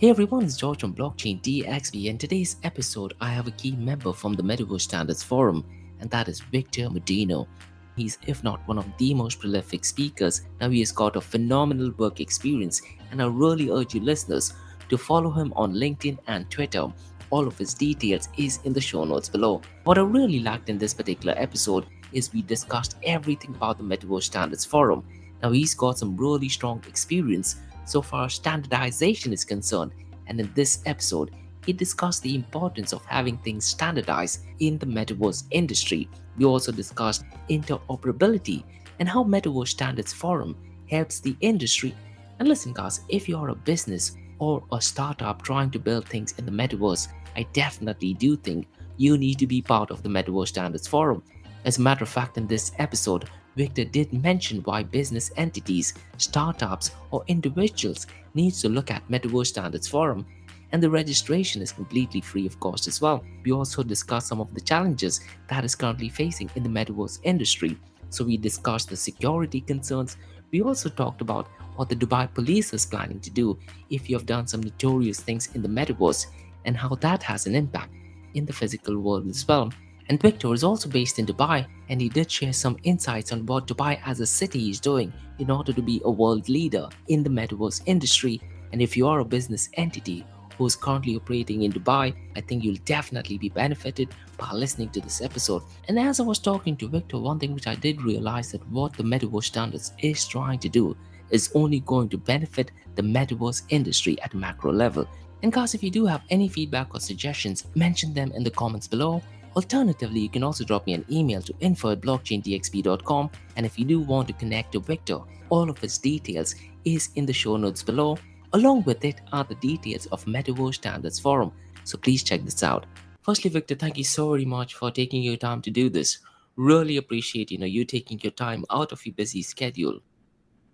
Hey everyone, it's George from Blockchain DXB and today's episode I have a key member from the Metaverse Standards Forum and that is Victor Medino. He's if not one of the most prolific speakers, now he has got a phenomenal work experience and I really urge you listeners to follow him on LinkedIn and Twitter. All of his details is in the show notes below. What I really liked in this particular episode is we discussed everything about the Metaverse Standards Forum. Now he's got some really strong experience so far as standardization is concerned, and in this episode, he discussed the importance of having things standardized in the metaverse industry. We also discussed interoperability and how Metaverse Standards Forum helps the industry. And listen, guys, if you are a business or a startup trying to build things in the metaverse, I definitely do think you need to be part of the Metaverse Standards Forum. As a matter of fact, in this episode, Victor did mention why business entities, startups, or individuals needs to look at Metaverse Standards Forum, and the registration is completely free of cost as well. We also discussed some of the challenges that is currently facing in the metaverse industry. So we discussed the security concerns. We also talked about what the Dubai police is planning to do if you have done some notorious things in the metaverse and how that has an impact in the physical world as well. And Victor is also based in Dubai, and he did share some insights on what Dubai as a city is doing in order to be a world leader in the metaverse industry. And if you are a business entity who is currently operating in Dubai, I think you'll definitely be benefited by listening to this episode. And as I was talking to Victor, one thing which I did realize that what the metaverse standards is trying to do is only going to benefit the metaverse industry at macro level. And guys, if you do have any feedback or suggestions, mention them in the comments below Alternatively, you can also drop me an email to info at blockchaindxb.com and if you do want to connect to Victor, all of his details is in the show notes below. Along with it are the details of Metaverse Standards Forum, so please check this out. Firstly, Victor, thank you so very much for taking your time to do this. Really appreciate you know you taking your time out of your busy schedule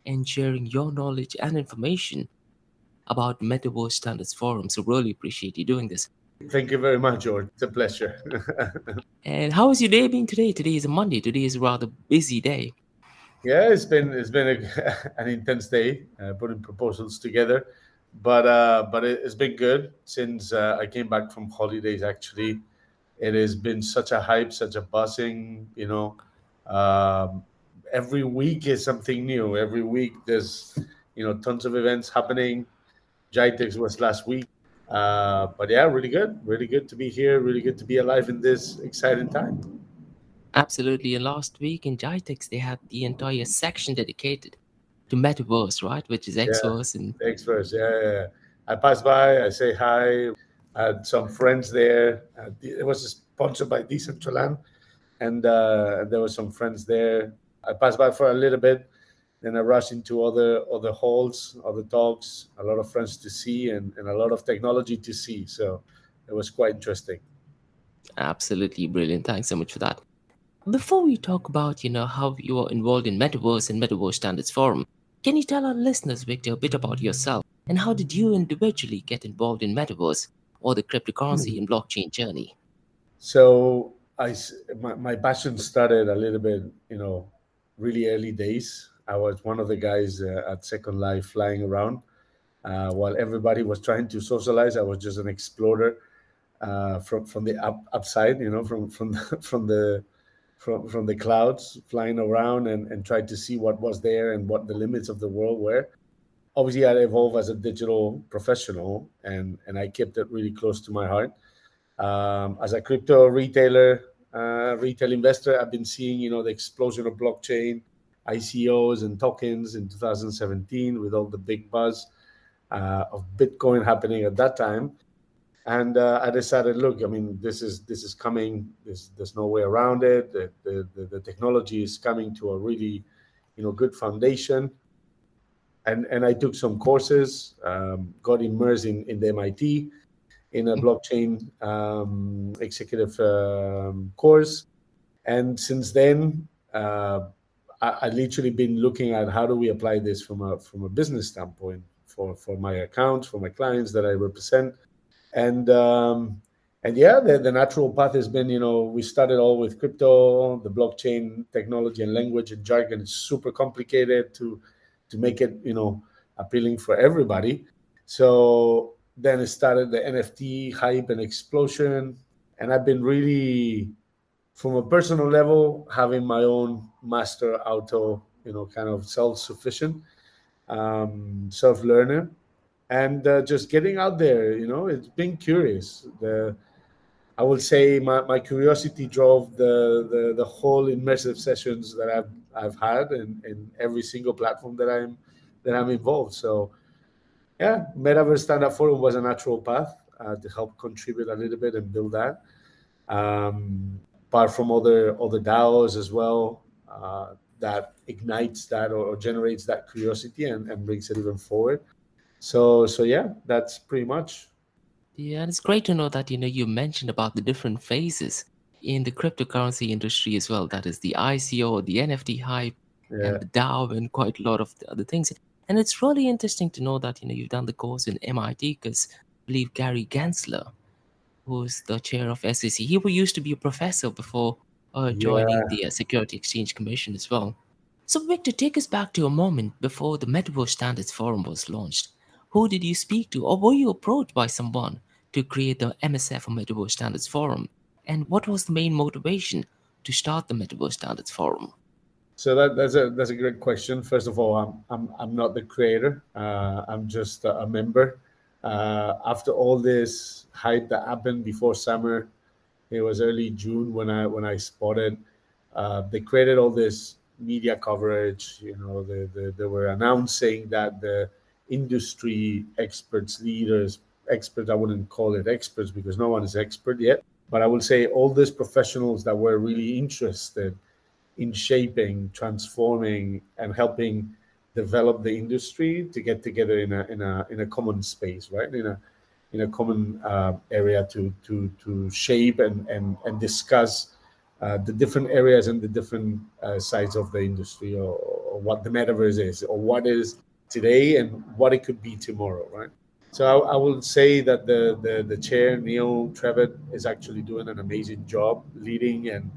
and sharing your knowledge and information about Metaverse Standards Forum. So really appreciate you doing this. Thank you very much, George. It's a pleasure. and how has your day been today? Today is a Monday. Today is a rather busy day. Yeah, it's been it's been a, an intense day uh, putting proposals together, but uh, but it, has been good since uh, I came back from holidays. Actually, it has been such a hype, such a buzzing. You know, um, every week is something new. Every week there's you know tons of events happening. GITEX was last week. Uh, but yeah, really good. Really good to be here. Really good to be alive in this exciting time. Absolutely. And last week in GITEX, they had the entire section dedicated to Metaverse, right? Which is Xverse. Yeah, and Xverse, yeah, yeah. I pass by, I say hi. I had some friends there. Uh, it was sponsored by Decentraland, and uh, there were some friends there. I passed by for a little bit, then I rush into other other halls, other talks, a lot of friends to see, and, and a lot of technology to see. So it was quite interesting. Absolutely brilliant. Thanks so much for that. Before we talk about, you know, how you are involved in Metaverse and Metaverse Standards Forum, can you tell our listeners, Victor, a bit about yourself and how did you individually get involved in Metaverse or the cryptocurrency mm-hmm. and blockchain journey? So I, my, my passion started a little bit, you know, really early days. I was one of the guys uh, at Second Life flying around. Uh, while everybody was trying to socialize, I was just an explorer uh, from from the up, upside, you know, from from the, from the from from the clouds, flying around and and tried to see what was there and what the limits of the world were. Obviously, I evolved as a digital professional, and and I kept it really close to my heart. Um, as a crypto retailer, uh, retail investor, I've been seeing, you know, the explosion of blockchain ICOs and tokens in 2017 with all the big buzz uh, of Bitcoin happening at that time. And uh, I decided, look, I mean, this is this is coming. There's there's no way around it. The, the, the, technology is coming to a really, you know, good foundation. And and I took some courses, um, got immersed in, in the MIT, in a blockchain um, executive um, course, and since then, uh, I, I literally been looking at how do we apply this from a from a business standpoint for for my accounts, for my clients that I represent, and um, and yeah, the, the natural path has been, you know, we started all with crypto, the blockchain technology and language and jargon is super complicated to to make it, you know, appealing for everybody. So then it started the NFT hype and explosion. And I've been really, from a personal level, having my own master auto, you know, kind of self sufficient, um, self learner, and uh, just getting out there, you know, it's been curious. The I will say my, my curiosity drove the, the the whole immersive sessions that I've I've had in, in every single platform that I'm that I'm involved. So yeah, Metaverse Standards Forum was a natural path uh, to help contribute a little bit and build that. Um, apart from other other DAOs as well, uh, that ignites that or, or, generates that curiosity and, and brings it even forward. So so yeah, that's pretty much. Yeah, and it's great to know that you know you mentioned about the different phases in the cryptocurrency industry as well. That is the ICO, the NFT hype, yeah. and the DAO, and quite a lot of the other things. And it's really interesting to know that you know you've done the course in MIT because I believe Gary Gensler, who's the chair of SEC, he used to be a professor before uh, joining yeah. the uh, Security Exchange Commission as well. So, Victor, take us back to a moment before the Metaverse Standards Forum was launched. Who did you speak to, or were you approached by someone to create the MSF or Metaverse Standards Forum? And what was the main motivation to start the Metaverse Standards Forum? So that, that's a that's a great question. First of all, I'm I'm, I'm not the creator. Uh, I'm just a, a member. Uh, after all this hype that happened before summer, it was early June when I when I spotted. Uh, they created all this media coverage. You know, they, they, they were announcing that the industry experts, leaders, experts. I wouldn't call it experts because no one is expert yet. But I will say all these professionals that were really interested in shaping, transforming, and helping develop the industry to get together in a in a in a common space, right? In a in a common uh, area to to to shape and and and discuss uh, the different areas and the different uh, sides of the industry, or, or, what the metaverse is, or what is today and what it could be tomorrow, right? So I, I will say that the, the the chair Neil Trevett is actually doing an amazing job leading and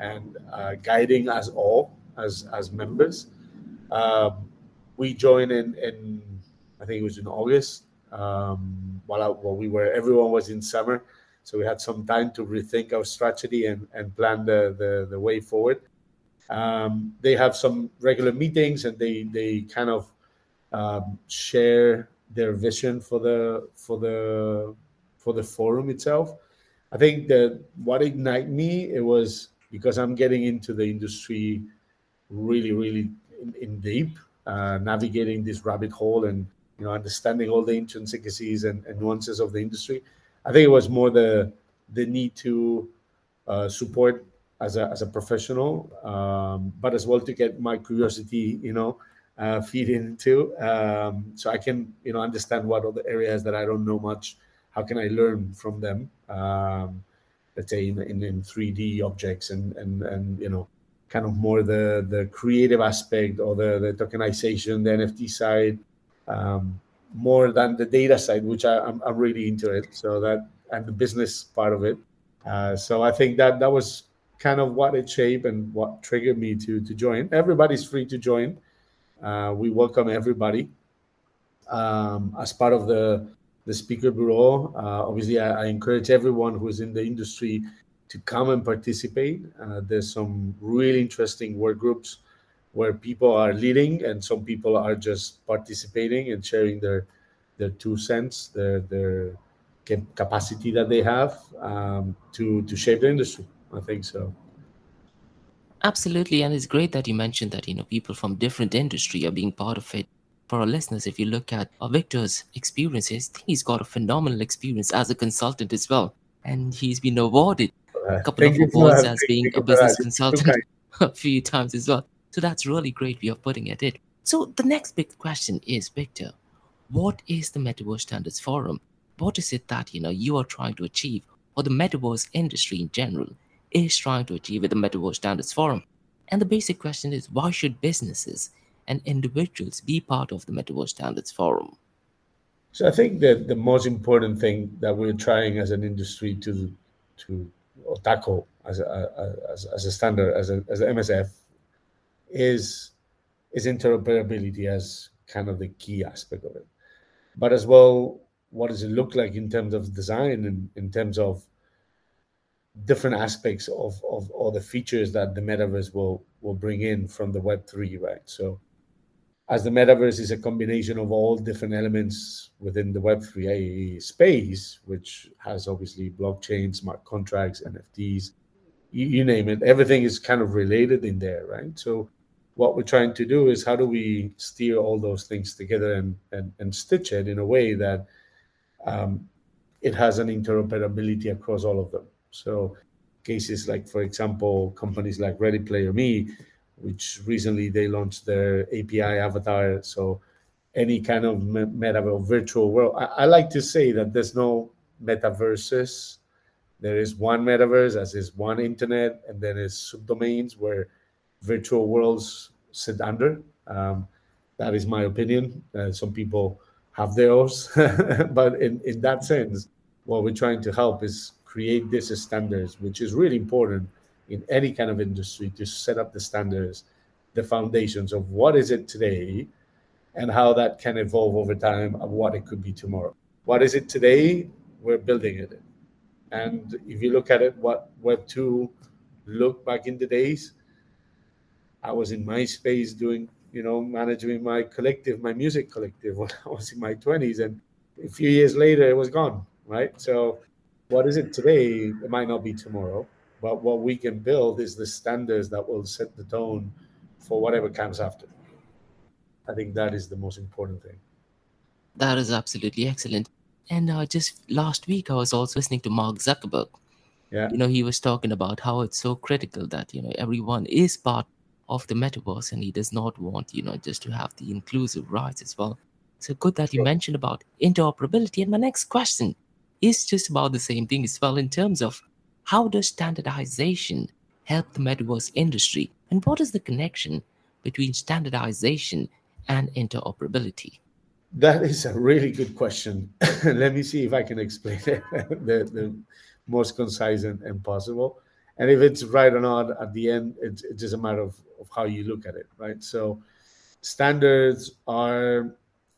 and uh, guiding us all as as members. Um, we joined in in I think it was in August um, while, I, while we were everyone was in summer, so we had some time to rethink our strategy and and plan the the, the way forward. Um, they have some regular meetings and they they kind of um, share their vision for the for the for the forum itself. I think that what ignited me it was because I'm getting into the industry really, really in, in deep, uh, navigating this rabbit hole and you know understanding all the intricacies and, and, nuances of the industry. I think it was more the the need to uh, support as a as a professional, um, but as well to get my curiosity, you know, uh, feed into, um, so I can you know understand what the areas that I don't know much. How can I learn from them? Um, let's say in, in, in 3D objects and and and you know kind of more the the creative aspect or the the tokenization, the NFT side, um, more than the data side, which I, am I'm, I'm really into it. So that and the business part of it. Uh, so I think that that was kind of what it shaped and what triggered me to to join. Everybody's free to join. Uh, we welcome everybody um, as part of the the speaker bureau. Uh, obviously, I, I, encourage everyone who's in the industry to come and participate. Uh, there's some really interesting work groups where people are leading and some people are just participating and sharing their their two cents, their their capacity that they have um, to to shape the industry. I think so. Absolutely, and it's great that you mentioned that you know people from different industry are being part of it for our listeners, if you look at uh, Victor's experiences, he's got a phenomenal experience as a consultant as well. And he's been awarded a couple of awards as being a business consultant a few times as well. So that's really great way of putting it. it. So the next big question is, Victor, what is the Metaverse Standards Forum? What is it that you know you are trying to achieve, or the metaverse industry in general is trying to achieve with the Metaverse Standards Forum? And the basic question is, why should businesses and individuals be part of the Metaverse Standards Forum? So I think that the most important thing that we're trying as an industry to to tackle as a, as, as a standard as a as a MSF is is interoperability as kind of the key aspect of it, but as well what does it look like in terms of design and in terms of different aspects of, of all the features that the metaverse will will bring in from the web 3 right? So as the metaverse is a combination of all different elements within the web3 space which has obviously blockchain smart contracts nfts you, you name it everything is kind of related in there right? So what we're trying to do is how do we steer all those things together and and, and stitch it in a way that um, it has an interoperability across all of them. So cases like, for example, companies like Ready Player Me, which recently they launched their API avatar. So any kind of metaverse virtual world. I, I, like to say that there's no metaverses. There is one metaverse, as is one internet, and then is subdomains where virtual worlds sit under. Um, that is my opinion. Uh, some people have theirs, but in, in that sense, what we're trying to help is create these standards, which is really important in any kind of industry to set up the standards, the foundations of what is it today and how that can evolve over time of what it could be tomorrow. What is it today? We're building it. And if you look at it, what Web 2 looked back in the days, I was in MySpace doing, you know, managing my collective, my music collective when I was in my 20s. And a few years later, it was gone, right? So what is it today it might not be tomorrow but what we can build is the standards that will set the tone for whatever comes after. I think that is the most important thing. That is absolutely excellent. And uh, just last week i was also listening to mark zuckerberg. Yeah. You know he was talking about how it's so critical that you know everyone is part of the metaverse and he does not want you know just to have the inclusive rights as well. So good that sure. you mentioned about interoperability. And my next question is just about the same thing as well in terms of how does standardization help the metaverse industry and what is the connection between standardization and interoperability? That is a really good question. Let me see if I can explain it the, the most concise and, and, possible. And if it's right or not at the end, it's, it's just a matter of, of how you look at it, right? So standards are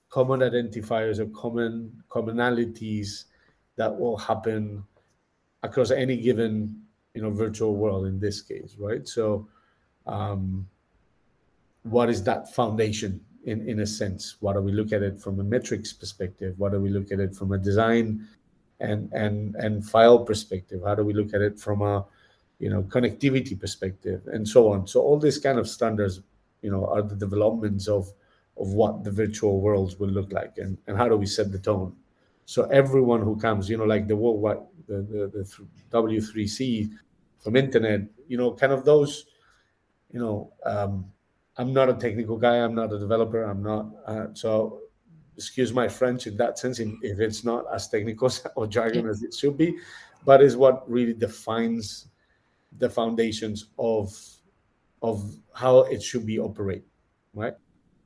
common identifiers or common commonalities that will happen across any given you know virtual world in this case right? So um, what is that foundation in in a sense? What do we look at it from a metrics perspective? What do we look at it from a design and and and file perspective? How do we look at it from a you know connectivity perspective and so on? So all these kind of standards you know are the developments of of what the virtual worlds will look like and, and how do we set the tone so everyone who comes, you know, like the worldwide, the, the, the W3C from internet, you know, kind of those, you know, um, I'm not a technical guy. I'm not a developer. I'm not. Uh, so excuse my French in that sense, if it's not as technical or jargon as it should be, but is what really defines the foundations of of how it should be operate, right?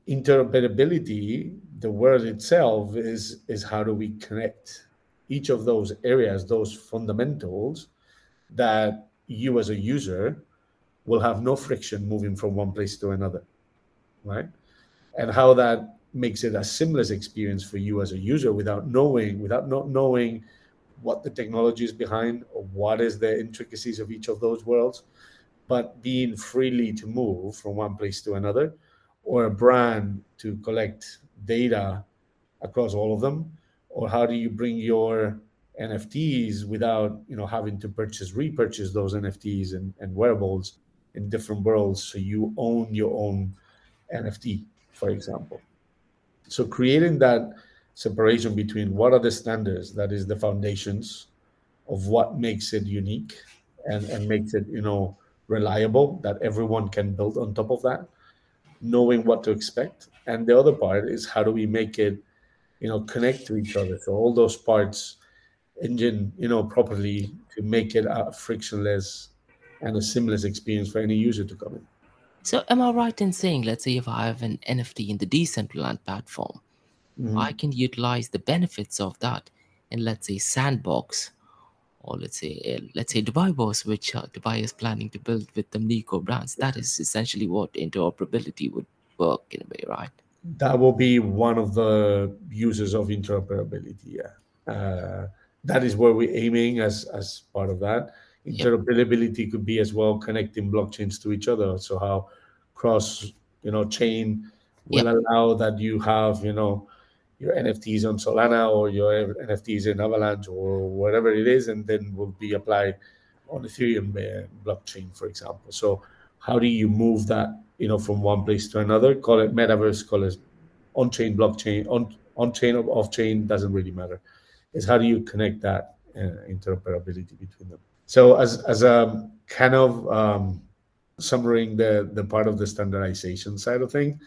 Interoperability, the word itself is is how do we connect each of those areas, those fundamentals that you as a user will have no friction moving from one place to another, right? And how that makes it a seamless experience for you as a user without knowing, without not knowing what the technology is behind or what is the intricacies of each of those worlds, but being freely to move from one place to another or a brand to collect data across all of them? Or how do you bring your nfts without you know having to purchase repurchase those nfts and, and wearables in different worlds so you own your own nft for example? So creating that separation between what are the standards that is the foundations of what makes it unique and, and makes it you know reliable that everyone can build on top of that knowing what to expect. And the other part is how do we make it, you know, connect to each other. So all those parts engine, you know, properly to make it a frictionless and a seamless experience for any user to come in. So am I right in saying, let's say if I have an NFT in the Decentraland platform, mm-hmm. I can utilize the benefits of that in let's say Sandbox or let's say uh, let's say Dubaiverse, which uh, Dubai is planning to build with the Nico brands. That is essentially what interoperability would work in a way, right? that will be one of the uses of interoperability. Yeah, uh, that is where we're aiming as as part of that. Interoperability yep. could be as well connecting blockchains to each other. So how cross you know chain will yep. allow that you have you know your NFTs on Solana or your NFTs in Avalanche or whatever it is, and then will be applied on Ethereum uh, blockchain, for example. So how do you move that you know from one place to another? Call it metaverse, call it on-chain blockchain, on on-chain or off-chain doesn't really matter. Is how do you connect that uh, interoperability between them? So as as a kind of um, summarizing the the part of the standardization side of thing,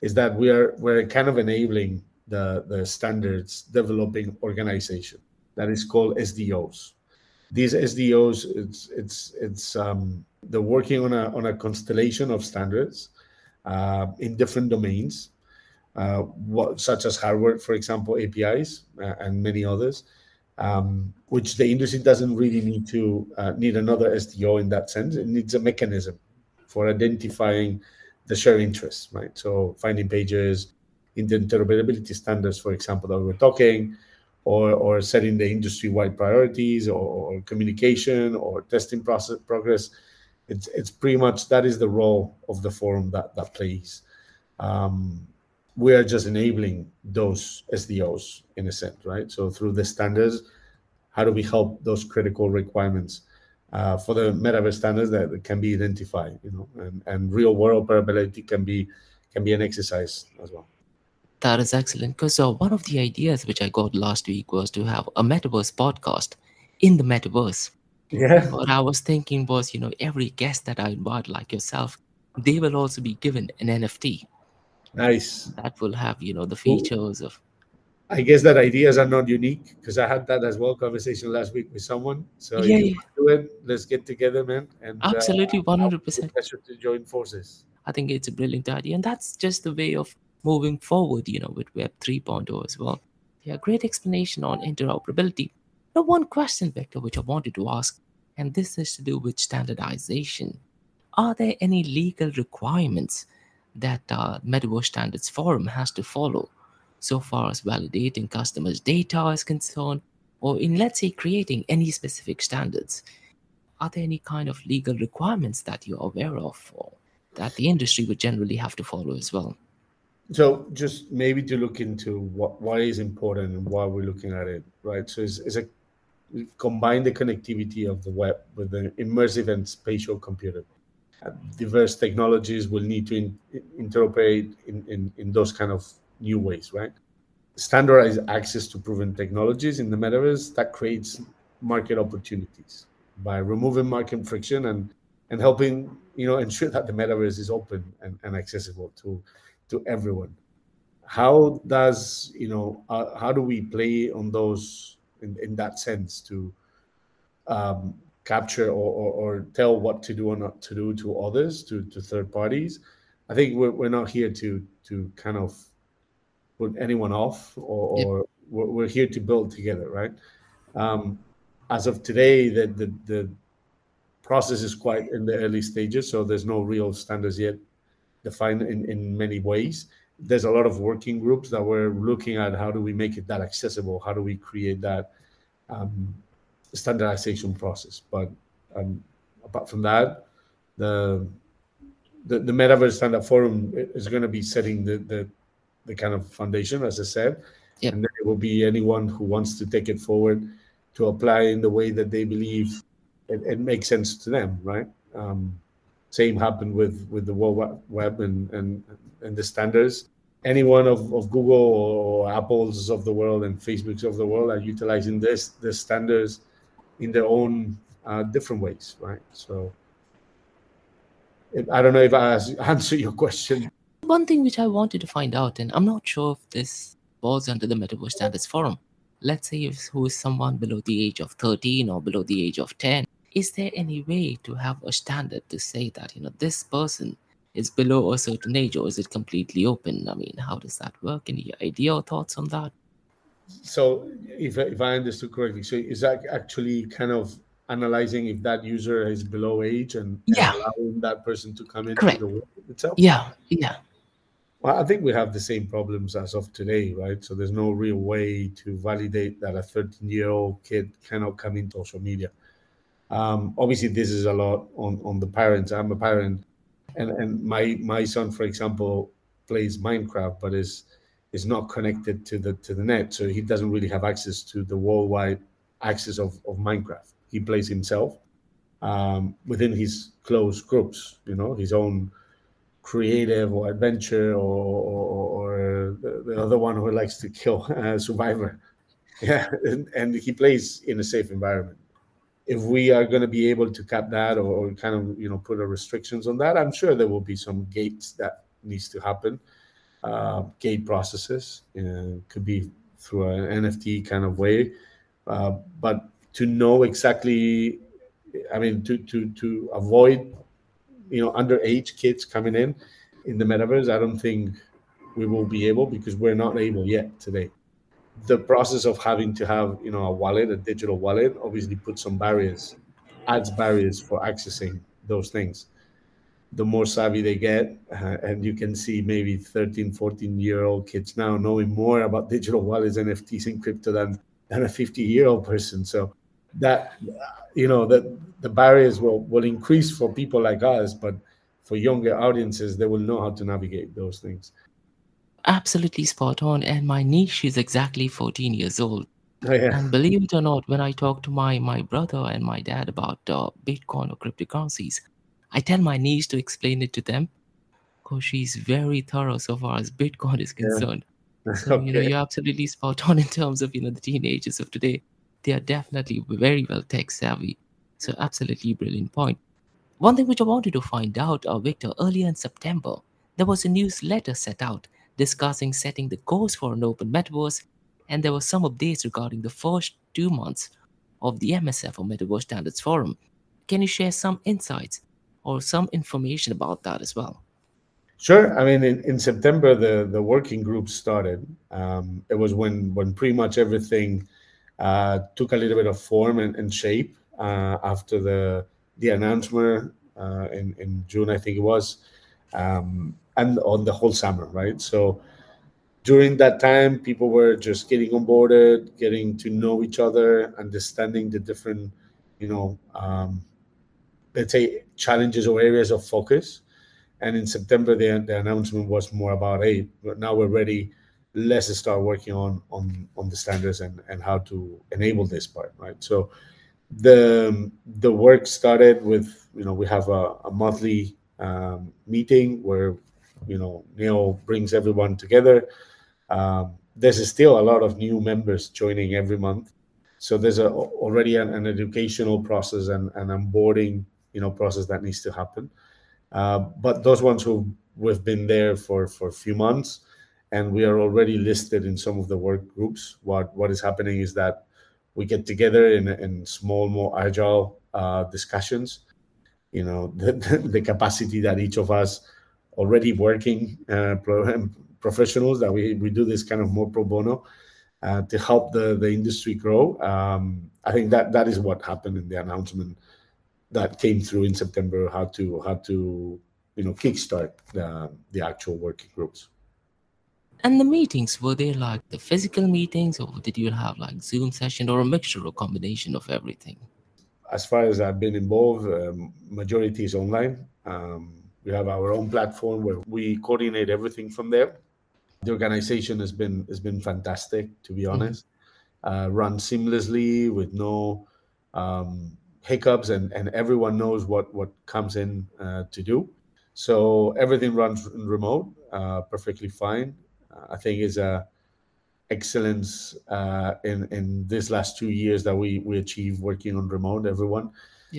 is that we are we're kind of enabling the, the standards developing organization that is called SDOs. These SDOs, it's it's it's um, they're working on a on a constellation of standards uh, in different domains, uh, what, such as hardware, for example, APIs uh, and many others, um, which the industry doesn't really need to uh, need another SDO in that sense. It needs a mechanism for identifying the shared interests, right? So finding pages, in the interoperability standards, for example, that we are talking, or, or setting the industry-wide priorities or, or, communication or testing process progress. It's, it's pretty much that is the role of the forum that, that plays. Um, we are just enabling those SDOs in a sense, right? So through the standards, how do we help those critical requirements uh, for the metaverse standards that can be identified, you know, and, and real world operability can be can be an exercise as well. That is excellent. Because uh, one of the ideas which I got last week was to have a metaverse podcast in the metaverse. Yeah. What I was thinking was, you know, every guest that I invite, like yourself, they will also be given an NFT. Nice. That will have, you know, the features of. I guess that ideas are not unique because I had that as well conversation last week with someone. So yeah, yeah. do it, let's get together, man. And uh, absolutely, one hundred percent. Pleasure to join forces. I think it's a brilliant idea, and that's just the way of moving forward, you know, with Web 3.0 as well. Yeah, great explanation on interoperability. Now, one question, Victor, which I wanted to ask, and this is to do with standardization. Are there any legal requirements that uh, Metaverse Standards Forum has to follow so far as validating customers' data is concerned, or in, let's say, creating any specific standards? Are there any kind of legal requirements that you're aware of or that the industry would generally have to follow as well? So just maybe to look into what why is important and why we're looking at it, right? So it's, it's a combine the connectivity of the web with the immersive and spatial computer. Uh, diverse technologies will need to in, interoperate in, in, in those kind of new ways, right? Standardized access to proven technologies in the metaverse that creates market opportunities by removing market friction and and helping you know ensure that the metaverse is open and, and accessible to to everyone. How does you know uh, how do we play on those in, in that sense to um, capture or, or, or, tell what to do or not to do to others to, to third parties? I think we're, we're not here to to kind of put anyone off or, yeah. or we're, we're, here to build together, right? Um, as of today, the, the the process is quite in the early stages, so there's no real standards yet defined in, in many ways. There's a lot of working groups that we're looking at how do we make it that accessible? How do we create that um, standardization process? But um, apart from that, the, the the Metaverse Standard Forum is going to be setting the, the the kind of foundation, as I said, yep. and then it will be anyone who wants to take it forward to apply in the way that they believe it, it makes sense to them, right? Um, same happened with with the World Web and and and the standards. Anyone of, of Google or Apple's of the world and Facebook's of the world are utilizing this the standards in their own uh, different ways, right? So I don't know if I answer your question. One thing which I wanted to find out, and I'm not sure if this falls under the Metaverse Standards Forum. Let's say if who is someone below the age of 13 or below the age of 10 is there any way to have a standard to say that you know this person is below a certain age or is it completely open i mean how does that work any idea or thoughts on that so if, if i understood correctly so is that actually kind of analyzing if that user is below age and, yeah. and allowing that person to come into Correct. the world itself yeah yeah Well, I think we have the same problems as of today, right? So there's no real way to validate that a 13 year old kid cannot come into social media. Um, obviously, this is a lot on, on the parents. I'm a parent, and, and my my son, for example, plays Minecraft, but is is not connected to the to the net, so he doesn't really have access to the worldwide access of, of Minecraft. He plays himself um, within his close groups, you know, his own creative or adventure or, or, or the, the, other one who likes to kill uh, survivor yeah and, and, he plays in a safe environment if we are going to be able to cap that or, or, kind of you know put a restrictions on that i'm sure there will be some gates that needs to happen uh, gate processes uh, could be through an nft kind of way. Uh, but to know exactly i mean to to to avoid you know underage kids coming in in the metaverse i don't think we will be able because we're not able yet today the process of having to have you know a wallet a digital wallet obviously puts some barriers adds barriers for accessing those things. The more savvy they get uh, and you can see maybe 13 14 year old kids now knowing more about digital wallets nfts and crypto than than a 50 year old person. So that you know that the barriers will will increase for people like us but for younger audiences they will know how to navigate those things absolutely spot on and my niece is exactly 14 years old oh, yeah. and believe it or not when i talk to my my brother and my dad about uh, bitcoin or cryptocurrencies i tell my niece to explain it to them because she's very thorough so far as bitcoin is concerned yeah. so okay. you know you're absolutely spot on in terms of you know the teenagers of today they are definitely very well tech savvy. So absolutely brilliant point. One thing which I wanted to find out, uh, Victor, earlier in September, there was a newsletter set out discussing setting the course for an open metaverse, and there were some updates regarding the first two months of the MSF or Metaverse Standards Forum. Can you share some insights or some information about that as well? Sure. I mean, in, in September, the, the working group started. Um, it was when when pretty much everything uh, took a little bit of form and, and shape uh, after the the announcement uh, in in June, I think it was, um, and on the whole summer, right? So during that time, people were just getting onboarded, getting to know each other, understanding the different, you know, um, let's say challenges or areas of focus. And in September, the, the announcement was more about, hey, but now we're ready let's start working on on on the standards and and how to enable this part right so the the work started with you know we have a, a monthly um, meeting where you know neil brings everyone together um, there's still a lot of new members joining every month so there's a, already an, an educational process and an onboarding you know process that needs to happen uh, but those ones who we've been there for for a few months and we are already listed in some of the work groups. What what is happening is that we get together in, in small, more agile uh, discussions. You know, the, the, capacity that each of us already working uh, professionals that we, we do this kind of more pro bono uh, to help the, the industry grow. Um, I think that that is what happened in the announcement that came through in September. How to how to you know kickstart the, the actual working groups. And the meetings, were they like the physical meetings or did you have like Zoom session or a mixture or combination of everything? As far as I've been involved, um, majority is online. Um, we have our own platform where we coordinate everything from there. The organization has been has been fantastic, to be mm-hmm. honest. Uh, run seamlessly with no um, hiccups, and, and everyone knows what what comes in uh, to do. So everything runs remote, uh, perfectly fine. I think is a excellence uh, in in these last two years that we we achieved working on remote. Everyone.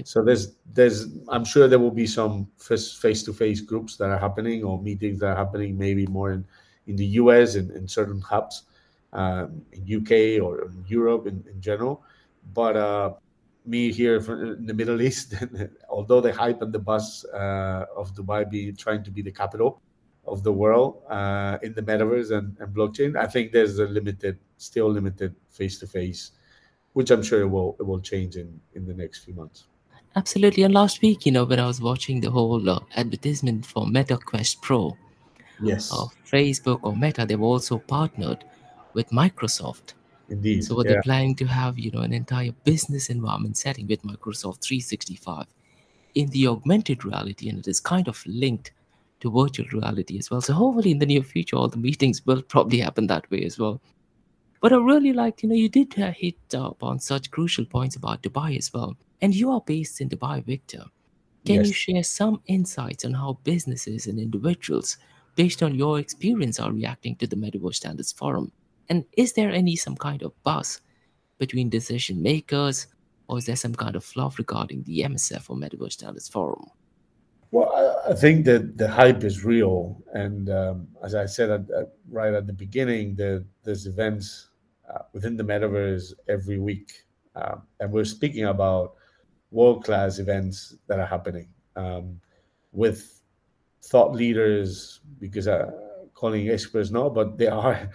So there's there's I'm sure there will be some face to face groups that are happening or meetings that are happening maybe more in in the US and in certain hubs um, in UK or in Europe in, in general. But uh, me here in the Middle East, although the hype and the buzz uh, of Dubai be trying to be the capital, of the world uh, in the metaverse and, and blockchain. I think there's a limited, still limited face to face, which I'm sure it will it will change in in the next few months. Absolutely. And last week, you know, when I was watching the whole uh, advertisement for MetaQuest Pro, Yes. Uh, Facebook or Meta, they've also partnered with Microsoft. Indeed. So what yeah. they're planning to have, you know, an entire business environment setting with Microsoft 365 in the augmented reality, and it is kind of linked to virtual reality as well. So hopefully in the near future, all the meetings will probably happen that way as well. But I really liked, you know, you did uh, hit up on such crucial points about Dubai as well. And you are based in Dubai, Victor. Can Yes. you share some insights on how businesses and individuals, based on your experience, are reacting to the Metaverse Standards Forum? And is there any some kind of buzz between decision makers, or is there some kind of fluff regarding the MSF or Metaverse Standards Forum? Well, I, I think that the hype is real, and um, as I said at, at, right at the beginning, the, there's events uh, within the metaverse every week, um, and we're speaking about world-class events that are happening um, with thought leaders. Because uh, calling experts no, but they are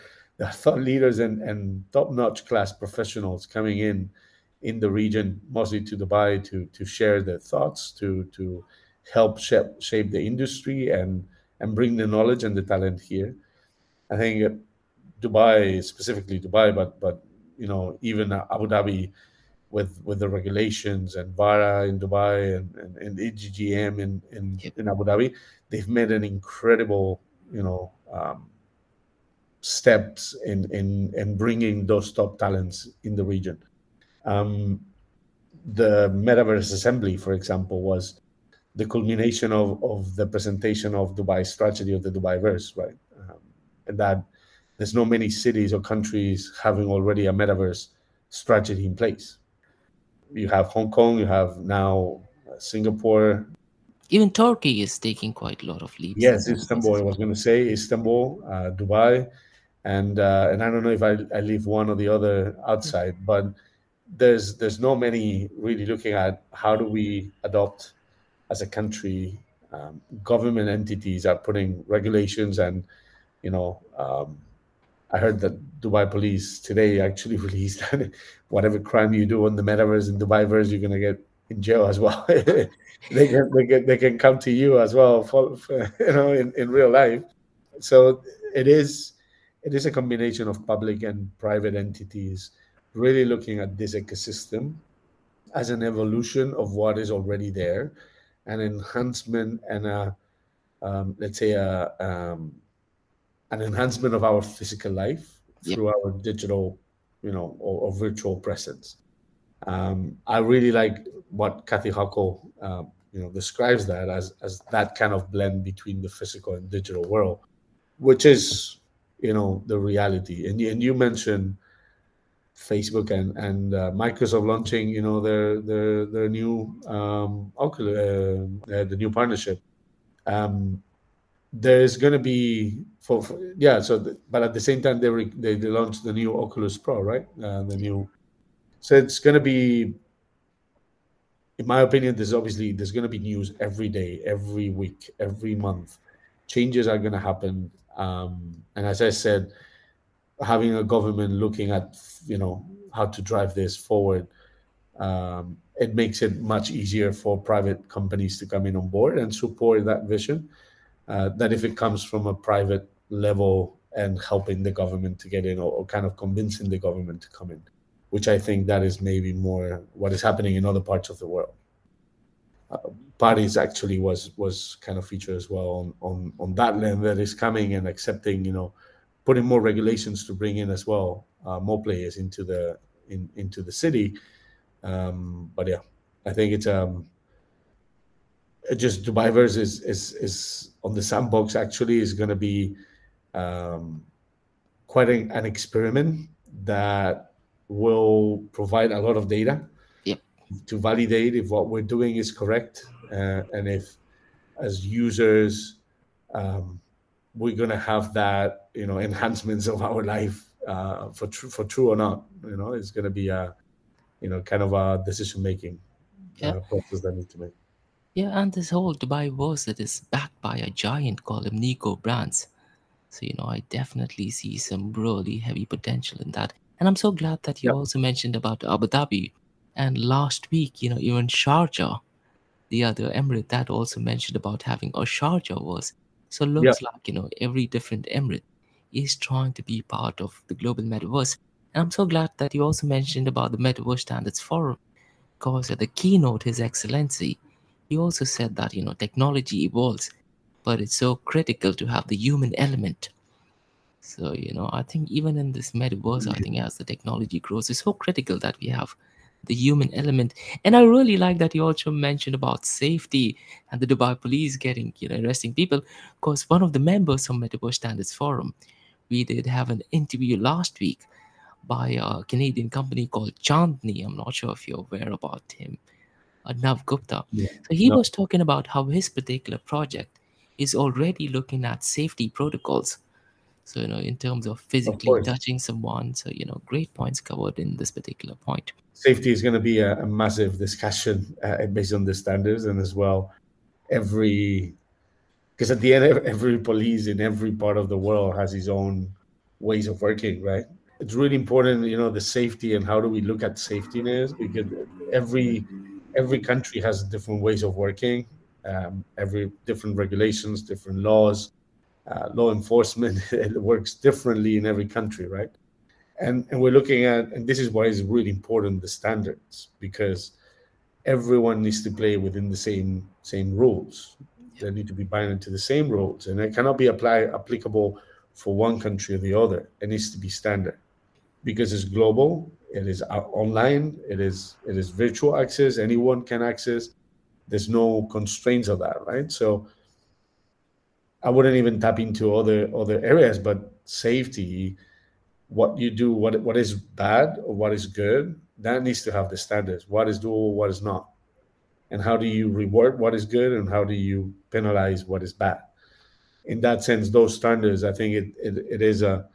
thought leaders and, and top-notch class professionals coming in in the region, mostly to Dubai, to to share their thoughts, to to help shape, shape the industry and and bring the knowledge and the talent here. I think Dubai, specifically Dubai, but but you know even Abu Dhabi, with with the regulations and VARA in Dubai and and, and ADGM in in, Yep. in Abu Dhabi, they've made an incredible you know um, steps in in in bringing those top talents in the region. Um, the Metaverse Assembly, for example, was the culmination of, of the presentation of Dubai's strategy of the Dubai verse, right? Um, and that there's no many cities or countries having already a metaverse strategy in place. You have Hong Kong, you have now Singapore. Even Turkey is taking quite a lot of leaps. Yes, Istanbul. I was going to say Istanbul, uh, Dubai, and uh, and I don't know if I, I leave one or the other outside, but there's there's no many really looking at how do we adopt as a country. Um, government entities are putting regulations and you know um, I heard that Dubai police today actually released that whatever crime you do on the metaverse and Dubaiverse, you're gonna get in jail as well. they can they can they can come to you as well for, for, you know in, in real life. So it is it is a combination of public and private entities really looking at this ecosystem as an evolution of what is already there, an enhancement and a um, let's say a um, an enhancement of our physical life Yep. through our digital, you know, or, or virtual presence. Um, I really like what Cathy Hackl, um, you know, describes that as as that kind of blend between the physical and digital world, which is, you know, the reality. And you- and you mentioned Facebook and and uh, Microsoft launching, you know, their their their new um, Oculus, uh, uh, the new partnership. Um, there's going to be for, for yeah so the, but at the same time they, re, they launched the new oculus pro right? Uh, the new so it's going to be in my opinion there's obviously there's going to be news every day every week every month. Changes are going to happen um, and as i said having a government looking at you know how to drive this forward um, it makes it much easier for private companies to come in on board and support that vision uh, than if it comes from a private level and helping the government to get in or, or, kind of convincing the government to come in, which I think that is maybe more what is happening in other parts of the world. Uh, Paris actually was was kind of featured as well on, on on that land that is coming and accepting, you know, putting more regulations to bring in as well uh, more players into the in into the city. Um, but yeah, I think it's um just Dubaiverse is is is on the sandbox actually is going to be um, quite an, an, experiment that will provide a lot of data yep. to validate if what we're doing is correct uh, and if as users um, we're going to have that you know enhancements of our life uh, for true for true or not you know it's going to be a you know kind of a decision making yeah. uh, process that need to make yeah, and this whole Dubai was it is backed by a giant called Nico Brands. So, you know, I definitely see some really heavy potential in that. And I'm so glad that you yep. also mentioned about Abu Dhabi. And last week, you know, even Sharjah, the other emirate that also mentioned about having a Sharjah was So looks like you know every different emirate is trying to be part of the global metaverse. And I'm so glad that you also mentioned about the Metaverse Standards Forum, because at the keynote, His Excellency, he also said that you know technology evolves, but it's so critical to have the human element. So you know, I think even in this metaverse, I think as the technology grows, it's so critical that we have the human element. And I really like that you also mentioned about safety and the Dubai police getting, you know, arresting people. Because one of the members from Metaverse Standards Forum, we did have an interview last week by a Canadian company called Chandni. I'm not sure if you're aware about him, uh, Nav Gupta. Yeah. So he No. was talking about how his particular project is already looking at safety protocols. So, you know, in terms of physically course. touching someone. So, you know, great points covered in this particular point. safety is going to be a, a massive discussion uh, based on the standards and as well every because at the end ev- every police in every part of the world has his own ways of working right it's really important you know the safety and how do we look at safety is because every every country has different ways of working um, every different regulations different laws uh, law enforcement it works differently in every country right? And and we're looking at and this is why it's really important the standards because everyone needs to play within the same same rules. They need to be bound to the same rules and it cannot be apply applicable for one country or the other. It needs to be standard because it's global it is online it is it is virtual access anyone can access there's no constraints of that right so i wouldn't even tap into other other areas but safety what you do, what what is bad or what is good, that needs to have the standards. What is doable, what is not, and how do you reward what is good, and how do you penalize what is bad? In that sense, those standards, I think it it, it is a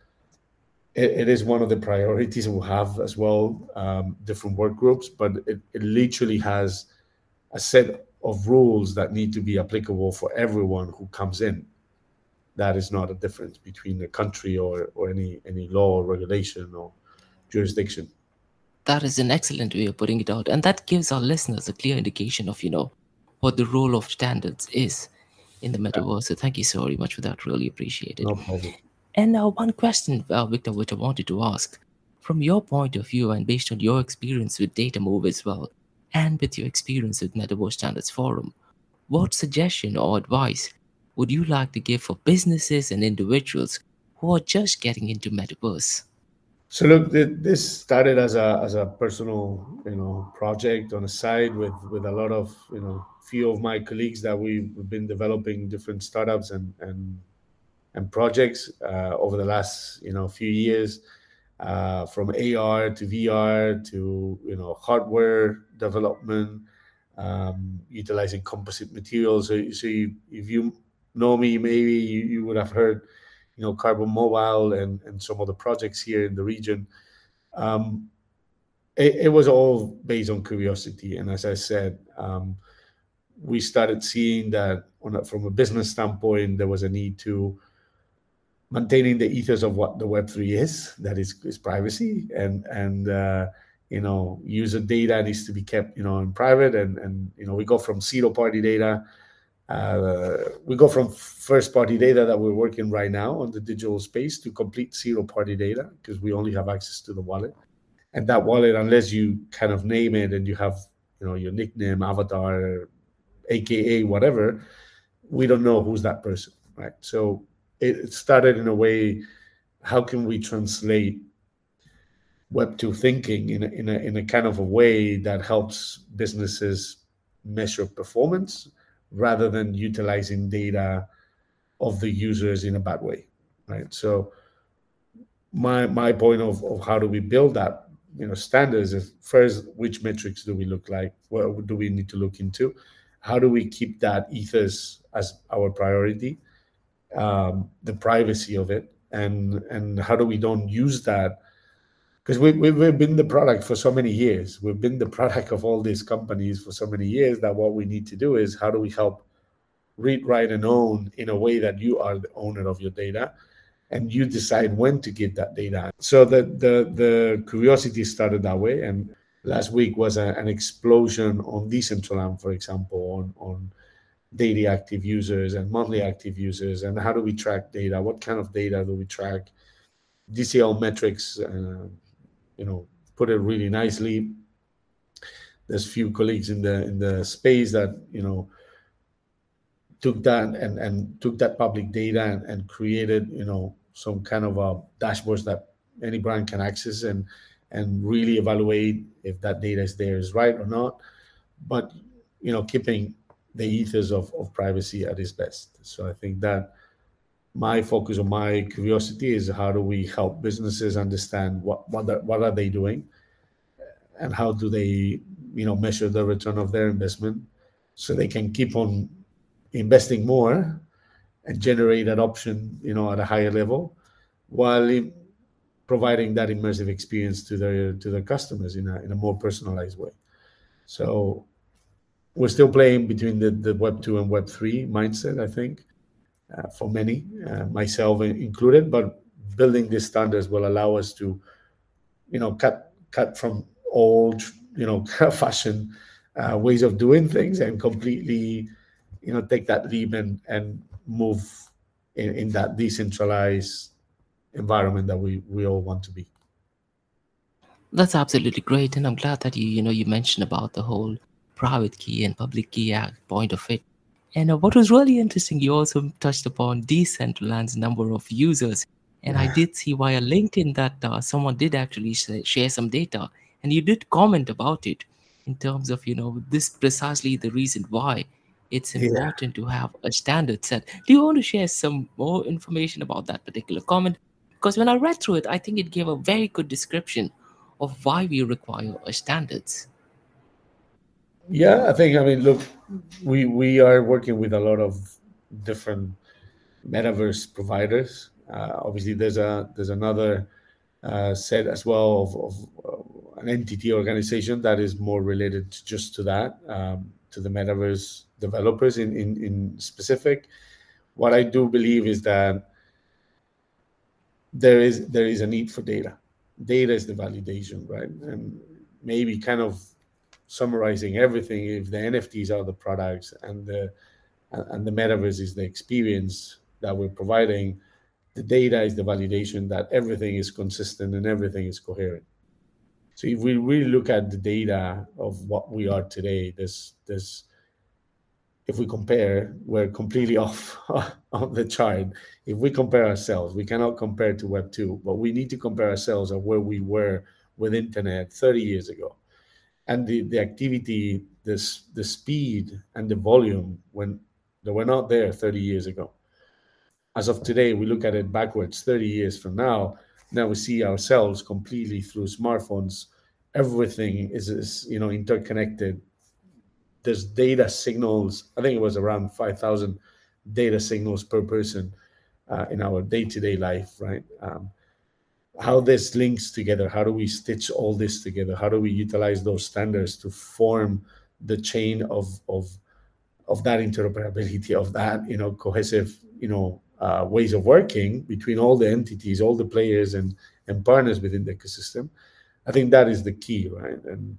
it, it is one of the priorities we'll have as well. Um, different work groups, but it, it literally has a set of rules that need to be applicable for everyone who comes in that is not a difference between a country or, or any any law or regulation or jurisdiction. That is an excellent way of putting it out. And that gives our listeners a clear indication of, you know, what the role of standards is in the metaverse. So thank you so very much for that. Really appreciate it. No problem. And now, one question, uh, Victor, which I wanted to ask from your point of view and based on your experience with Data Move as well, and with your experience with Metaverse Standards Forum, what suggestion or advice would you like to give for businesses and individuals who are just getting into Metaverse? So look, this started as a as a personal you know project on the side with with a lot of you know few of my colleagues that we, we've been developing different startups and and and projects uh, over the last you know few years, uh, from AR to VR to you know hardware development, um, utilizing composite materials. So, so you, if you know me, maybe you, you would have heard, you know, Carbon Mobile and and some of the projects here in the region. Um, it, it was all based on curiosity, and as I said. Um, we started seeing that a, from a business standpoint, there was a need to maintaining the ethos of what the Web three is, that is, is privacy, and and uh, you know user data needs to be kept you know in private, and and you know we go from zero party data, uh, we go from first party data that we're working right now on the digital space to complete zero party data because we only have access to the wallet, and that wallet, unless you kind of name it and you have you know your nickname, avatar, aka whatever we don't know who's that person right? So it started in a way how can we translate web 2 thinking in a, in a, in a kind of a way that helps businesses measure performance rather than utilizing data of the users in a bad way right? So my my point of, of how do we build that you know standards is first which metrics do we look like? What do we need to look into? How do we keep that ethos as our priority um, the privacy of it. And and how do we don't use that? Because we, we, we've been the product for so many years. We've been the product of all these companies for so many years that what we need to do is how do we help read write and own in a way that you are the owner of your data and you decide when to give that data. So the the, the curiosity started that way. And last week was a, an explosion on Decentraland, for example, on, on daily active users and monthly active users, and how do we track data? What kind of data do we track? DCL metrics, uh, you know, put it really nicely. There's few colleagues in the in the space that you know took that and, and took that public data and, and created you know some kind of a dashboards that any brand can access and and really evaluate if that data is there is right or not but you know keeping the ethos of, of privacy at its best. So i think that my focus or my curiosity is how do we help businesses understand what what what are they doing uh, and how do they you know measure the return of their investment so they can keep on investing more and generate adoption you know at a higher level while providing that immersive experience to their to their customers in a, in a more personalized way. So we're still playing between the, the web 2 and web 3 mindset i think uh, for many uh, myself included but building these standards will allow us to you know cut cut from old you know fashion uh, ways of doing things and completely you know take that leap and and move in, in that decentralized environment that we we all want to be. That's absolutely great and i'm glad that you you know you mentioned about the whole private key and public key at point of it. And uh, what was really interesting you also touched upon decentralized number of users. And i did see via linkedin that uh, someone did actually share some data. And you did comment about it in terms of you know this precisely the reason why it's important yeah. to have a standard set. Do you want to share some more information about that particular comment? Because when I read through it, I think it gave a very good description of why we require standards. Yeah, I think I mean, look, we we are working with a lot of different metaverse providers. Uh, obviously, there's a there's another uh, set as well of, of uh, an entity organization that is more related to just to that um, to the metaverse developers in, in in specific. What I do believe is that there is there is a need for data. Data is the validation, right? And maybe kind of summarizing everything. If the NFTs are the products and the and the metaverse is the experience that we're providing, the data is the validation that everything is consistent and everything is coherent. So if we really look at the data of what we are today, this this if we compare, we're completely off on the chart. If we compare ourselves, we cannot compare to Web 2, but we need to compare ourselves of where we were with internet 30 years ago. And the, the activity, this the speed and the volume when they were not there 30 years ago. As of today, we look at it backwards 30 years from now. Now we see ourselves completely through smartphones. Everything is, is you know interconnected there's data signals. I think it was around 5,000 data signals per person uh, in our day-to-day life, right? Um, how this links together, how do we stitch all this together? How do we utilize those standards to form the chain of of of that interoperability, of that you know cohesive you know uh, ways of working between all the entities, all the players and and partners within the ecosystem? I think that is the key, right? And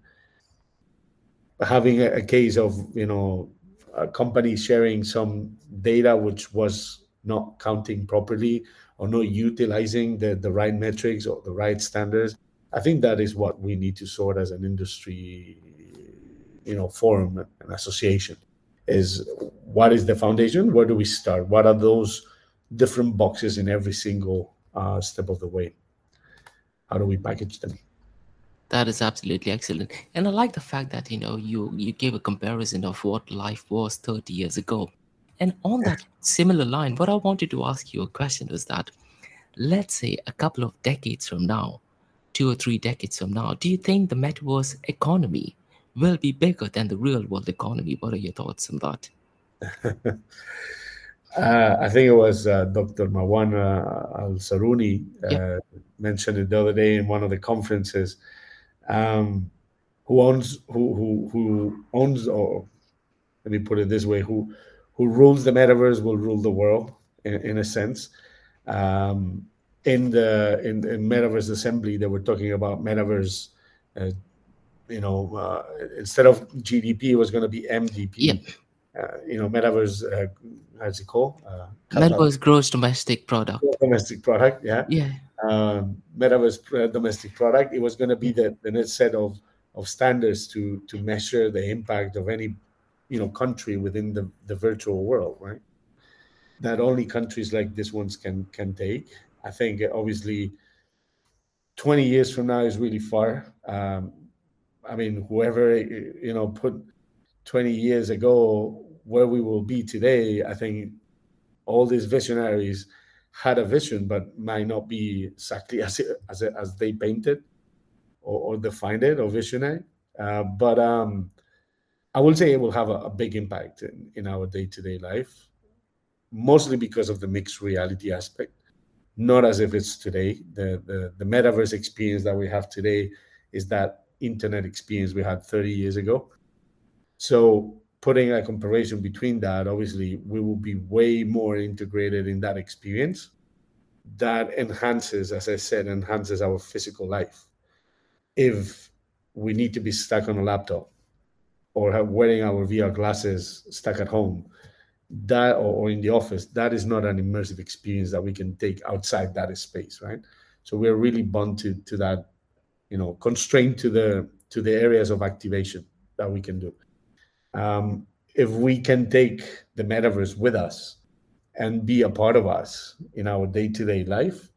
having a, a case of you know a company sharing some data which was not counting properly or not utilizing the, the right metrics or the right standards i think that is what we need to sort as an industry you know forum and association is what is the foundation where do we start what are those different boxes in every single uh, step of the way how do we package them that is absolutely excellent. And I like the fact that, you know, you, you gave a comparison of what life was 30 years ago. And on that similar line, what I wanted to ask you a question was that, let's say a couple of decades from now, two or three decades from now, do you think the metaverse economy will be bigger than the real world economy? What are your thoughts on that? uh, I think it was uh, Dr. Marwan Al Zarouni uh, yeah. mentioned it the other day in one of the conferences um, who owns who who who owns or let me put it this way who who rules the metaverse will rule the world in, in a sense um, in the in, in metaverse assembly they were talking about metaverse uh, you know uh, instead of gdp it was going to be mdp yep. uh, you know, metaverse, uh, how's it called? Uh, metaverse gross domestic product. Domestic product, yeah. Yeah. Um, metaverse uh, domestic product. It was going to be the, the next set of of standards to to measure the impact of any, you know, country within the the virtual world, right? That only countries like this ones can can take. I think obviously, twenty years from now is really far. Um, I mean, whoever you know put 20 years ago where we will be today, I think all these visionaries had a vision, but might not be exactly as as, as they painted or, or defined it or visionary. Uh, but um, I will say it will have a, a big impact in, in our day to day life, mostly because of the mixed reality aspect. Not as if it's today. The, the the metaverse experience that we have today is that internet experience we had 30 years ago. So putting a comparison between that, obviously we will be way more integrated in that experience. That enhances, as I said, enhances our physical life. If we need to be stuck on a laptop or wearing our VR glasses stuck at home, that or, or in the office, that is not an immersive experience that we can take outside that space, right? So we're really bound to, to that, you know, constrained to the to the areas of activation that we can do um, if we can take the metaverse with us and be a part of us in our day-to-day life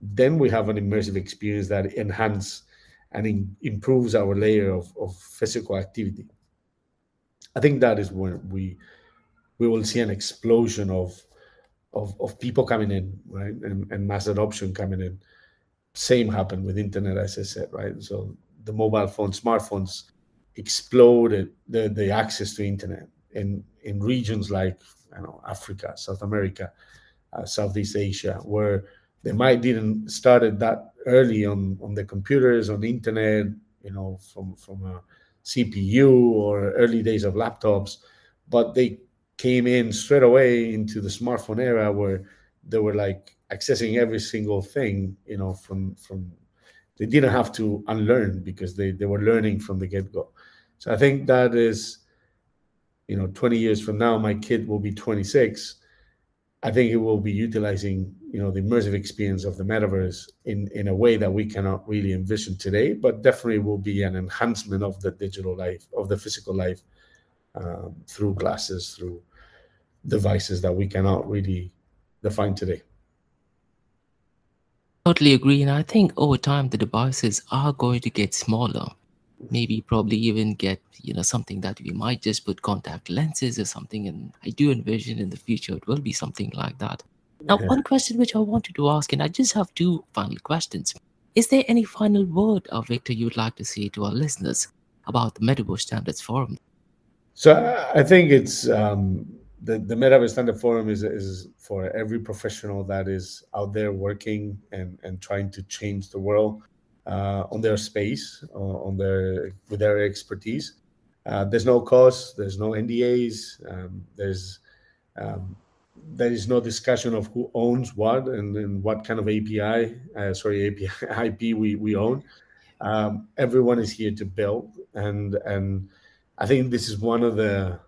then we have an immersive experience that enhance and improves our layer of, of physical activity i think that is when we we will see an explosion of of, of people coming in right? And, and mass adoption coming in. Same happened with internet as i said right? So the mobile phone smartphones exploded the, the access to internet in, in regions like I know, Africa, South America, uh, Southeast Asia, where they might didn't started that early on on the computers, on the internet, you know, from from a CPU or early days of laptops, but they came in straight away into the smartphone era where they were like accessing every single thing, you know, from from they didn't have to unlearn because they, they were learning from the get-go. So i think that is you know 20 years from now my kid will be 26 i think it will be utilizing you know the immersive experience of the metaverse in in a way that we cannot really envision today but definitely will be an enhancement of the digital life of the physical life um, through glasses through devices that we cannot really define today Totally agree. And I think over time, the devices are going to get smaller. Maybe probably even get, you know, something that we might just put contact lenses or something. And I do envision in the future it will be something like that. Now, Yeah. one question which I wanted to ask, and I just have two final questions. Is there any final word, uh, Victor, you'd like to say to our listeners about the Metaverse Standards Forum? So I- I think it's um, the the Metaverse Standard Forum is is for every professional that is out there working and and trying to change the world uh, on their space, uh, on their with their expertise. Uh, there's no cost. There's no NDAs. Um, there's um, there is no discussion of who owns what and, and what kind of API, uh, sorry, API IP we we own. Um, everyone is here to build, and and I think this is one of the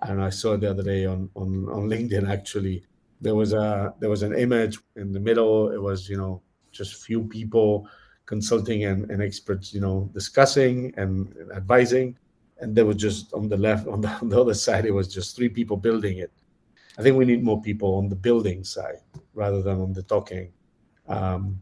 I don't know. I saw it the other day on on on LinkedIn. Actually, there was a there was an image in the middle. It was you know just few people consulting and, and experts you know discussing and advising, and there was just on the left on the, on the other side it was just three people building it. I think we need more people on the building side rather than on the talking. Um,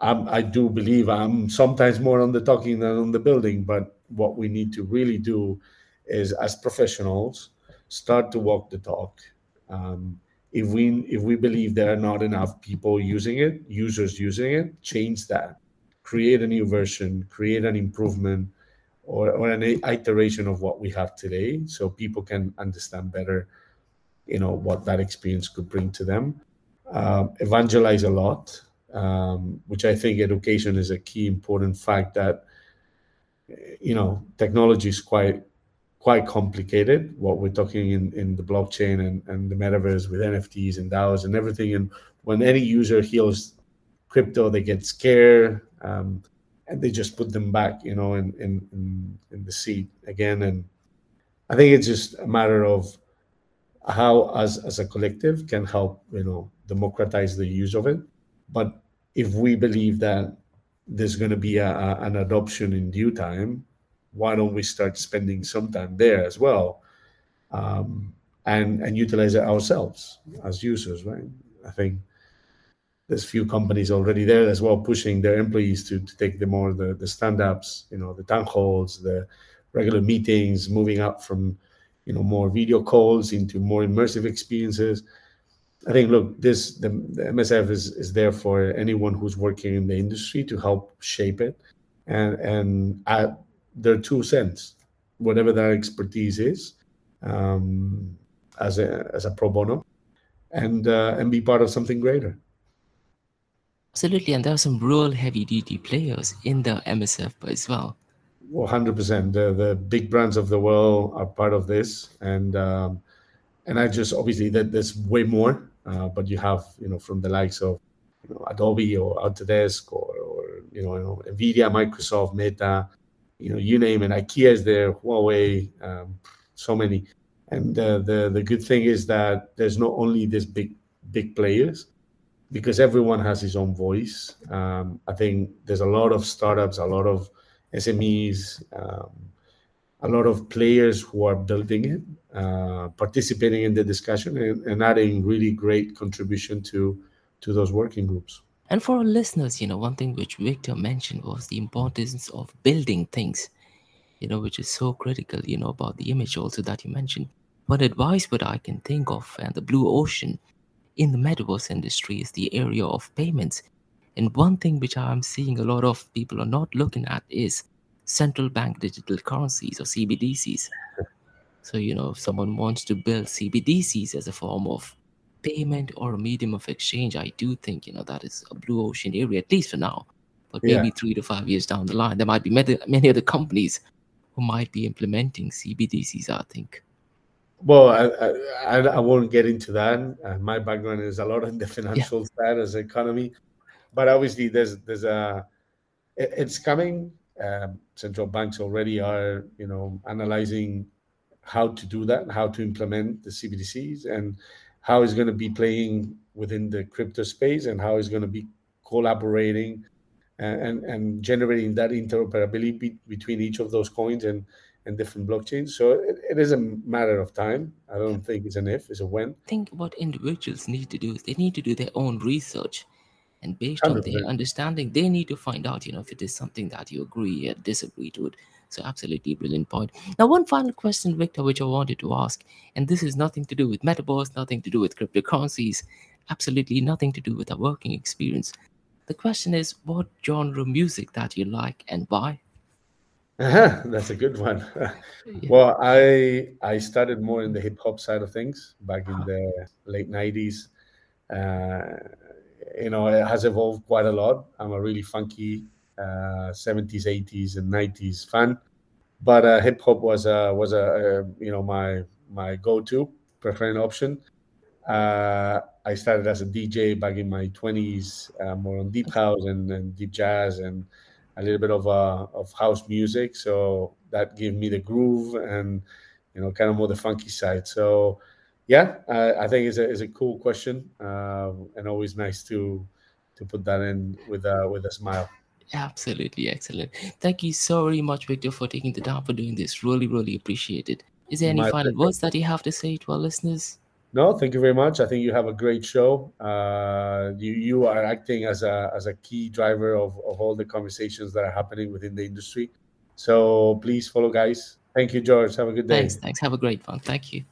I do believe I'm sometimes more on the talking than on the building, but what we need to really do is as professionals start to walk the talk. Um, if we if we believe there are not enough people using it, users using it, change that. Create a new version, create an improvement, or, or an iteration of what we have today, so people can understand better, you know, what that experience could bring to them. Um, evangelize a lot, um, which I think education is a key important fact that you know technology is quite quite complicated what we're talking in, in the blockchain and, and the metaverse with nfts and daos and everything. And when any user hears crypto they get scared um, and they just put them back you know in, in, in, in the seat again. And I think it's just a matter of how us as a collective can help you know democratize the use of it. But if we believe that there's going to be a, a, an adoption in due time why don't we start spending some time there as well um, and and utilize it ourselves as users right? I think there's few companies already there as well pushing their employees to, to take the more the, the stand-ups you know the town halls the regular meetings moving up from you know more video calls into more immersive experiences. I think look this the, the msf is, is there for anyone who's working in the industry to help shape it. And and add their two cents whatever their expertise is um, as a as a pro bono and uh, and be part of something greater absolutely and there are some real heavy duty players in the msf as well 100%. The, the big brands of the world are part of this. And, um, and I just, obviously that there's way more, uh, but you have, you know, from the likes of, you know, Adobe or Autodesk or, or you, know, you know, NVIDIA, Microsoft, Meta, you know, you name it, IKEA is there, Huawei, um, so many. And uh, the, the good thing is that there's not only these big, big players, because everyone has his own voice. Um, I think there's a lot of startups, a lot of SMEs, um, a lot of players who are building it, uh, participating in the discussion, and, and, adding really great contribution to to those working groups. And for our listeners, you know, one thing which Victor mentioned was the importance of building things, you know, which is so critical, you know, about the image also that you mentioned. One advice what I can think of and the blue ocean in the metaverse industry is the area of payments and one thing which I'm seeing a lot of people are not looking at is central bank digital currencies or CBDCs. So, you know, if someone wants to build CBDCs as a form of payment or a medium of exchange, I do think, you know, that is a blue ocean area, at least for now. But maybe yeah. three to five years down the line, there might be many, many other companies who might be implementing CBDCs, I think. Well, I, I, I won't get into that. Uh, my background is a lot in the financial yeah. side as economy but obviously there's there's a it's coming. Um, central banks already are you know analyzing how to do that, how to implement the CBDCs, and how it's going to be playing within the crypto space, and how it's going to be collaborating and, and, and generating that interoperability be, between each of those coins and and different blockchains. So it, it is a matter of time. I don't think it's an if, it's a when. I think what individuals need to do is they need to do their own research and based on their understanding they need to find out you know if it is something that you agree or disagree to it so absolutely brilliant point now one final question victor which i wanted to ask and this is nothing to do with metaverse nothing to do with cryptocurrencies absolutely nothing to do with our working experience the question is what genre music that you like and why uh-huh, that's a good one. yeah. Well, I I started more in the hip hop side of things back in the late '90s. Uh, you know, it has evolved quite a lot. I'm a really funky uh, 70s, 80s, and 90s fan, but uh, hip hop was a was a, a, you know my my go-to preferred option. Uh, I started as a DJ back in my 20s, uh, more on deep house and, and, deep jazz and a little bit of uh, of house music. So that gave me the groove and you know kind of more the funky side. So yeah, I think it's a, it's a cool question uh, and always nice to to put that in with with a smile. Absolutely excellent. Thank you so very much, Victor, for taking the time for doing this. Really, really appreciate it. Is there any My final pleasure. words that you have to say to our listeners? No, thank you very much. I think you have a great show. Uh, you you are acting as a as a key driver of, of all the conversations that are happening within the industry. So please follow, guys. Thank you, George. Have a good day. Thanks. Thanks. Have a great one. Thank you.